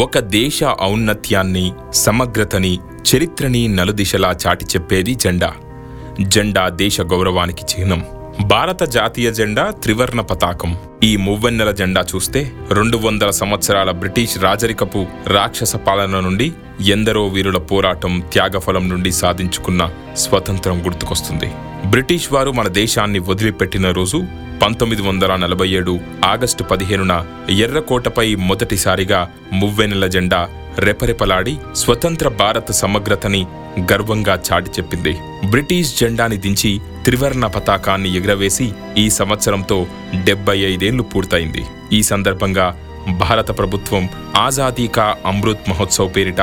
ఒక దేశ ఔన్నత్యాన్ని సమగ్రతని చరిత్రని నలుదిశలా చాటి చెప్పేది జెండా. జెండా దేశ గౌరవానికి చిహ్నం. భారత జాతీయ జెండా త్రివర్ణ పతాకం. ఈ మువ్వెన్నెల జెండా చూస్తే రెండు వందల సంవత్సరాల బ్రిటిష్ రాజరికపు రాక్షస పాలన నుండి ఎందరో వీరుల పోరాటం త్యాగఫలం నుండి సాధించుకున్న స్వతంత్రం గుర్తుకొస్తుంది. బ్రిటిష్ వారు మన దేశాన్ని వదిలిపెట్టిన రోజు పంతొమ్మిది వందల నలభై ఏడు ఆగస్టు పదిహేనున ఎర్రకోటపై మొదటిసారిగా మువ్వెన్నెల జెండా రెపరెపలాడి స్వతంత్ర భారత సమగ్రతని గర్వంగా చాటి చెప్పింది. బ్రిటిష్ జెండాని దించి త్రివర్ణ పతాకాన్ని ఎగురవేసి ఈ సంవత్సరంతో డెబ్బై ఐదేళ్ళు పూర్తయింది. ఈ సందర్భంగా భారత ప్రభుత్వం ఆజాదీ కా అమృత్ మహోత్సవ్ పేరిట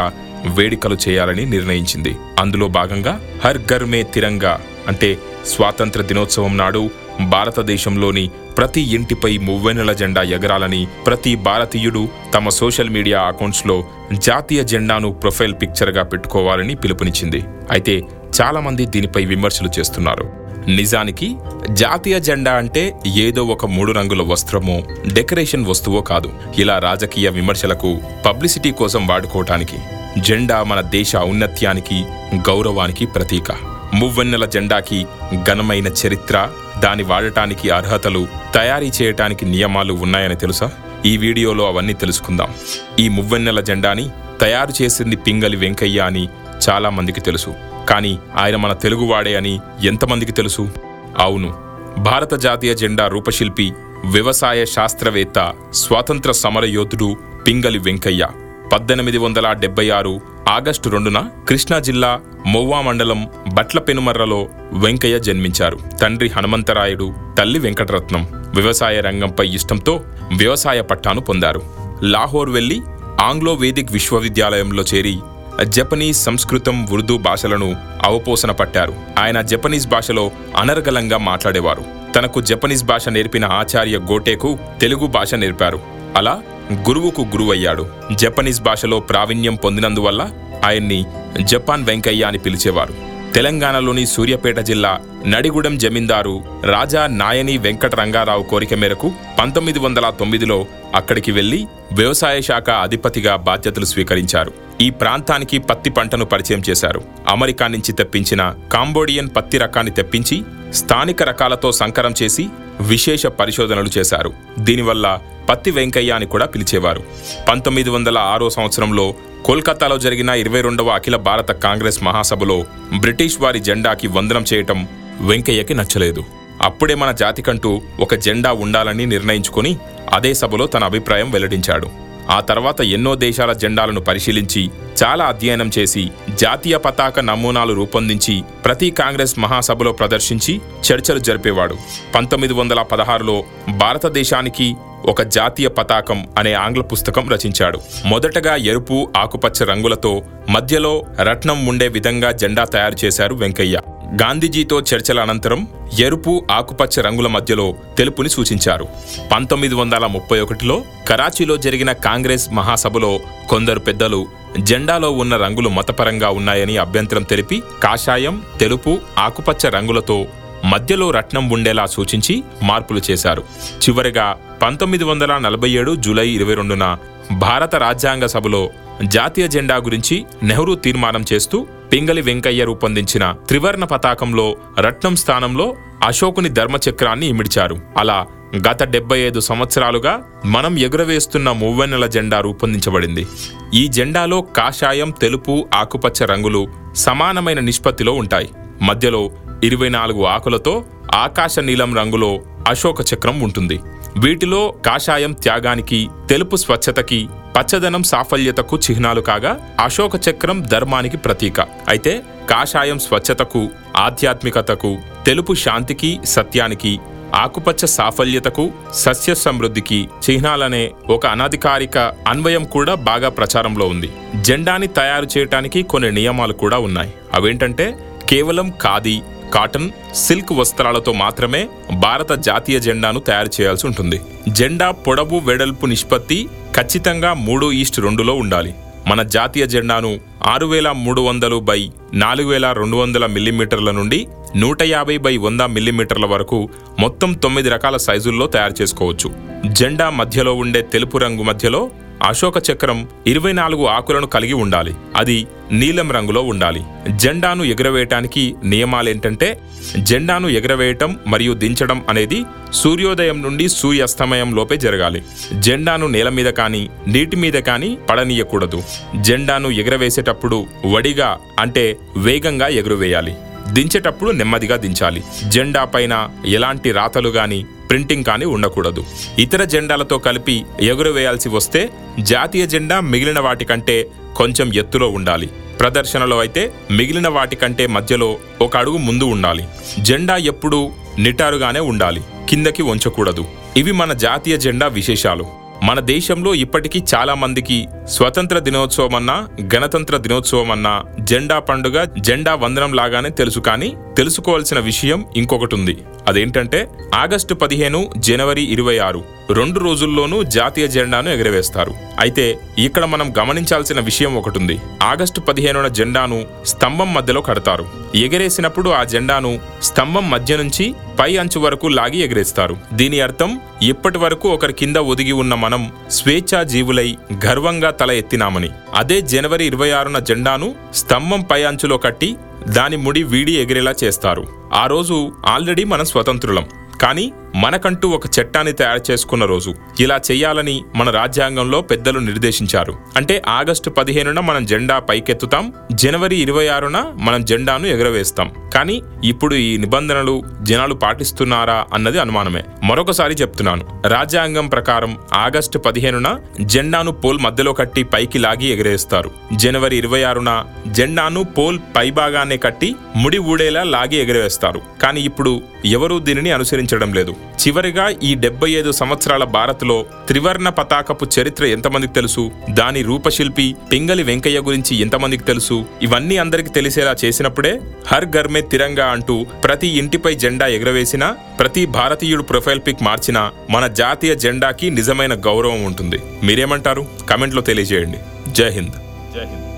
వేడుకలు చేయాలని నిర్ణయించింది. అందులో భాగంగా హర్ ఘర్ మే తిరంగా అంటే స్వాతంత్ర దినోత్సవం నాడు భారతదేశంలోని ప్రతి ఇంటిపై మువ్వెన్నెల జెండా ఎగరాలని ప్రతి భారతీయుడు తమ సోషల్ మీడియా అకౌంట్స్లో జాతీయ జెండాను ప్రొఫైల్ పిక్చర్గా పెట్టుకోవాలని పిలుపునిచ్చింది. అయితే చాలామంది దీనిపై విమర్శలు చేస్తున్నారు. నిజానికి జాతీయ జెండా అంటే ఏదో ఒక మూడు రంగుల వస్త్రమో డెకరేషన్ వస్తువో కాదు. ఇలా రాజకీయ విమర్శలకు పబ్లిసిటీ కోసం వాడుకోవటానికి జెండా మన దేశ ఔన్నత్యానికి గౌరవానికి ప్రతీక. మువ్వెన్నెల జెండాకి ఘనమైన చరిత్ర దాని వాడటానికి అర్హతలు తయారీ చేయటానికి నియమాలు ఉన్నాయని తెలుసా? ఈ వీడియోలో అవన్నీ తెలుసుకుందాం. ఈ మువ్వెన్నెల జెండాని తయారు చేసింది పింగలి వెంకయ్య అని చాలా మందికి తెలుసు. కానీ ఆయన మన తెలుగువాడే అని ఎంతమందికి తెలుసు? అవును. భారత జాతీయ జెండా రూపశిల్పి వ్యవసాయ శాస్త్రవేత్త స్వాతంత్ర సమరయోధుడు పింగలి వెంకయ్య. పద్దెనిమిది వందల డెబ్బై ఆరు ఆగస్టు రెండున కృష్ణా జిల్లా మొవ్వా మండలం బట్ల పెనుమర్రలో వెంకయ్య జన్మించారు. తండ్రి హనుమంతరాయుడు తల్లి వెంకటరత్నం. వ్యవసాయ రంగంపై ఇష్టంతో వ్యవసాయ పట్టాను పొందారు. లాహోర్ వెళ్ళి ఆంగ్లో వేదిక్ విశ్వవిద్యాలయంలో చేరి జపనీస్ సంస్కృతం ఉర్దూ భాషలను అవపోసన పట్టారు. ఆయన జపనీస్ భాషలో అనర్గళంగా మాట్లాడేవారు. తనకు జపనీస్ భాష నేర్పిన ఆచార్య గోటేకు తెలుగు భాష నేర్పారు. అలా గురువుకు గురువయ్యాడు. జపనీస్ భాషలో ప్రావీణ్యం పొందినందువల్ల ఆయన్ని జపాన్ వెంకయ్య అని పిలిచేవారు. తెలంగాణలోని సూర్యాపేట జిల్లా నడిగూడెం జమీందారు రాజా నాయని వెంకట రంగారావు కోరిక మేరకు పంతొమ్మిది వందల తొమ్మిదిలో అక్కడికి వెళ్ళి వ్యవసాయ శాఖ అధిపతిగా బాధ్యతలు స్వీకరించారు. ఈ ప్రాంతానికి పత్తి పంటను పరిచయం చేశారు. అమెరికా నుంచి తెప్పించిన కాంబోడియన్ పత్తి రకాన్ని తెప్పించి స్థానిక రకాలతో సంకరం చేసి విశేష పరిశోధనలు చేశారు. దీనివల్ల పత్తి వెంకయ్య అని కూడా పిలిచేవారు. పంతొమ్మిది వందల ఆరో సంవత్సరంలో కోల్కతాలో జరిగిన ఇరవై రెండవ అఖిల భారత కాంగ్రెస్ మహాసభలో బ్రిటిష్ వారి జెండాకి వందనం చేయటం వెంకయ్యకి నచ్చలేదు. అప్పుడే మన జాతికంటూ ఒక జెండా ఉండాలని నిర్ణయించుకుని అదే సభలో తన అభిప్రాయం వెల్లడించాడు. ఆ తర్వాత ఎన్నో దేశాల జెండాలను పరిశీలించి చాలా అధ్యయనం చేసి జాతీయ పతాక నమూనాలు రూపొందించి ప్రతి కాంగ్రెస్ మహాసభలో ప్రదర్శించి చర్చలు జరిపేవాడు. పంతొమ్మిది వందల పదహారులో భారతదేశానికి ఒక జాతీయ పతాకం అనే ఆంగ్ల పుస్తకం రచించాడు. మొదటగా ఎరుపు ఆకుపచ్చ రంగులతో మధ్యలో రత్నం ఉండే విధంగా జెండా తయారు చేశారు వెంకయ్య. గాంధీజీతో చర్చల అనంతరం ఎరుపు ఆకుపచ్చ రంగుల మధ్యలో తెలుపుని సూచించారు. పంతొమ్మిది వందల ముప్పై ఒకటిలో కరాచీలో జరిగిన కాంగ్రెస్ మహాసభలో కొందరు పెద్దలు జెండాలో ఉన్న రంగులు మతపరంగా ఉన్నాయని అభ్యంతరం తెలిపి కాషాయం తెలుపు ఆకుపచ్చ రంగులతో మధ్యలో రత్నం ఉండేలా సూచించి మార్పులు చేశారు. చివరిగా పంతొమ్మిది వందల నలభై ఏడు జూలై ఇరవై రెండున భారత రాజ్యాంగ సభలో జాతీయ జెండా గురించి నెహ్రూ తీర్మానం చేస్తూ పింగలి వెంకయ్య రూపొందించిన త్రివర్ణ పతాకంలో రత్నం స్థానంలో అశోకుని ధర్మచక్రాన్ని ఇమిడ్చారు. అలా గత డెబ్బై ఐదు సంవత్సరాలుగా మనం ఎగురవేస్తున్న మువ్వెన్నెల జెండా రూపొందించబడింది. ఈ జెండాలో కాషాయం తెలుపు ఆకుపచ్చ రంగులు సమానమైన నిష్పత్తిలో ఉంటాయి. మధ్యలో ఇరవై నాలుగు ఆకులతో ఆకాశ నీలం రంగులో అశోక చక్రం ఉంటుంది. వీటిలో కాషాయం త్యాగానికి తెలుపు స్వచ్ఛతకి పచ్చదనం సాఫల్యతకు చిహ్నాలు కాగా అశోక చక్రం ధర్మానికి ప్రతీక. అయితే కాషాయం స్వచ్ఛతకు ఆధ్యాత్మికతకు తెలుపు శాంతికి సత్యానికి ఆకుపచ్చ సాఫల్యతకు సస్య సమృద్ధికి చిహ్నాలనే ఒక అనధికారిక అన్వయం కూడా బాగా ప్రచారంలో ఉంది. జెండాని తయారు చేయటానికి కొన్ని నియమాలు కూడా ఉన్నాయి. అవేంటంటే కేవలం ఖాదీ కాటన్ సిల్క్ వస్త్రాలతో మాత్రమే భారత జాతీయ జెండాను తయారు చేయాల్సి ఉంటుంది. జెండా పొడవు వెడల్పు నిష్పత్తి ఖచ్చితంగా మూడు ఈస్ట్ రెండులో ఉండాలి. మన జాతీయ జెండాను ఆరు వేల మూడు వందలు బై నాలుగు వేల రెండు వందల మిల్లీమీటర్ల నుండి నూట యాభై బై వంద మిల్లీమీటర్ల వరకు మొత్తం తొమ్మిది రకాల సైజుల్లో తయారు చేసుకోవచ్చు. జెండా మధ్యలో ఉండే తెలుపు రంగు మధ్యలో అశోక చక్రం ఇరవై నాలుగు ఆకులను కలిగి ఉండాలి. అది నీలం రంగులో ఉండాలి. జెండాను ఎగురవేయటానికి నియమాలేంటంటే జెండాను ఎగురవేయటం మరియు దించడం అనేది సూర్యోదయం నుండి సూర్యాస్తమయం లోపే జరగాలి. జెండాను నేల మీద కానీ నీటి మీద కానీ పడనీయకూడదు. జెండాను ఎగురవేసేటప్పుడు వడిగా అంటే వేగంగా ఎగురవేయాలి. దించేటప్పుడు నెమ్మదిగా దించాలి. జెండా పైన ఎలాంటి రాతలు గాని ప్రింటింగ్ కానీ ఉండకూడదు. ఇతర జెండాలతో కలిపి ఎగురవేయాల్సి వస్తే జాతీయ జెండా మిగిలిన వాటికంటే కొంచెం ఎత్తులో ఉండాలి. ప్రదర్శనలో అయితే మిగిలిన వాటికంటే మధ్యలో ఒక అడుగు ముందు ఉండాలి. జెండా ఎప్పుడూ నిటారుగానే ఉండాలి. కిందకి వంచకూడదు ఇవి మన జాతీయ జెండా విశేషాలు. మన దేశంలో ఇప్పటికీ చాలామందికి స్వతంత్ర దినోత్సవం అన్నా గణతంత్ర దినోత్సవం అన్నా జెండా పండుగ జెండా వందనం లాగానే తెలుసు కానీ తెలుసుకోవాల్సిన విషయం ఇంకొకటి ఉంది అదేంటంటే ఆగస్టు పదిహేను జనవరి ఇరవై ఆరు రెండు రోజుల్లోనూ జాతీయ జెండాను ఎగరవేస్తారు. అయితే ఇక్కడ మనం గమనించాల్సిన విషయం ఒకటి ఉంది ఆగస్టు పదిహేనున జెండాను స్తంభం మధ్యలో కడతారు. ఎగరేసినప్పుడు ఆ జెండాను స్తంభం మధ్య నుంచి పై అంచు వరకు లాగి ఎగరేస్తారు. దీని అర్థం ఇప్పటి వరకు ఒకరి కింద ఒదిగి ఉన్న మనం స్వేచ్ఛా జీవులై గర్వంగా తల ఎత్తినామని. అదే జనవరి ఇరవై ఆరున జెండాను స్తంభం పై అంచులో కట్టి దాని ముడి వీడి ఎగిరేలా చేస్తారు. ఆ రోజు ఆల్రెడీ మనం స్వతంత్రులం. కానీ మనకంటూ ఒక చట్టాన్ని తయారు చేసుకున్న రోజు ఇలా చేయాలని మన రాజ్యాంగంలో పెద్దలు నిర్దేశించారు. అంటే ఆగస్టు పదిహేనున మనం జెండా పైకెత్తుతాం జనవరి ఇరవై ఆరున మనం జెండాను ఎగరవేస్తాం. కానీ ఇప్పుడు ఈ నిబంధనలు జనాలు పాటిస్తున్నారా అన్నది అనుమానమే. మరొకసారి చెప్తున్నాను రాజ్యాంగం ప్రకారం ఆగస్టు పదిహేనున జెండాను పోల్ మధ్యలో కట్టి పైకి లాగి ఎగరేస్తారు జనవరి ఇరవై ఆరున జెండాను పోల్ పైభాగాన్ని కట్టి ముడి ఊడేలా లాగి ఎగరవేస్తారు. కానీ ఇప్పుడు ఎవరూ దీనిని అనుసరించడం లేదు. చివరిగా ఈ డెబ్బై ఐదు సంవత్సరాల భారత్లో త్రివర్ణ పతాకపు చరిత్ర ఎంతమందికి తెలుసు? దాని రూపశిల్పి పింగలి వెంకయ్య గురించి ఎంతమందికి తెలుసు? ఇవన్నీ అందరికి తెలిసేలా చేసినప్పుడే హర్ గర్మే తిరంగా అంటూ ప్రతి ఇంటిపై జెండా ఎగరవేసినా ప్రతి భారతీయుడు ప్రొఫైల్ పిక్ మార్చినా మన జాతీయ జెండాకి నిజమైన గౌరవం ఉంటుంది. మీరేమంటారు? కమెంట్లో తెలియజేయండి. జై హింద్. జై హింద్.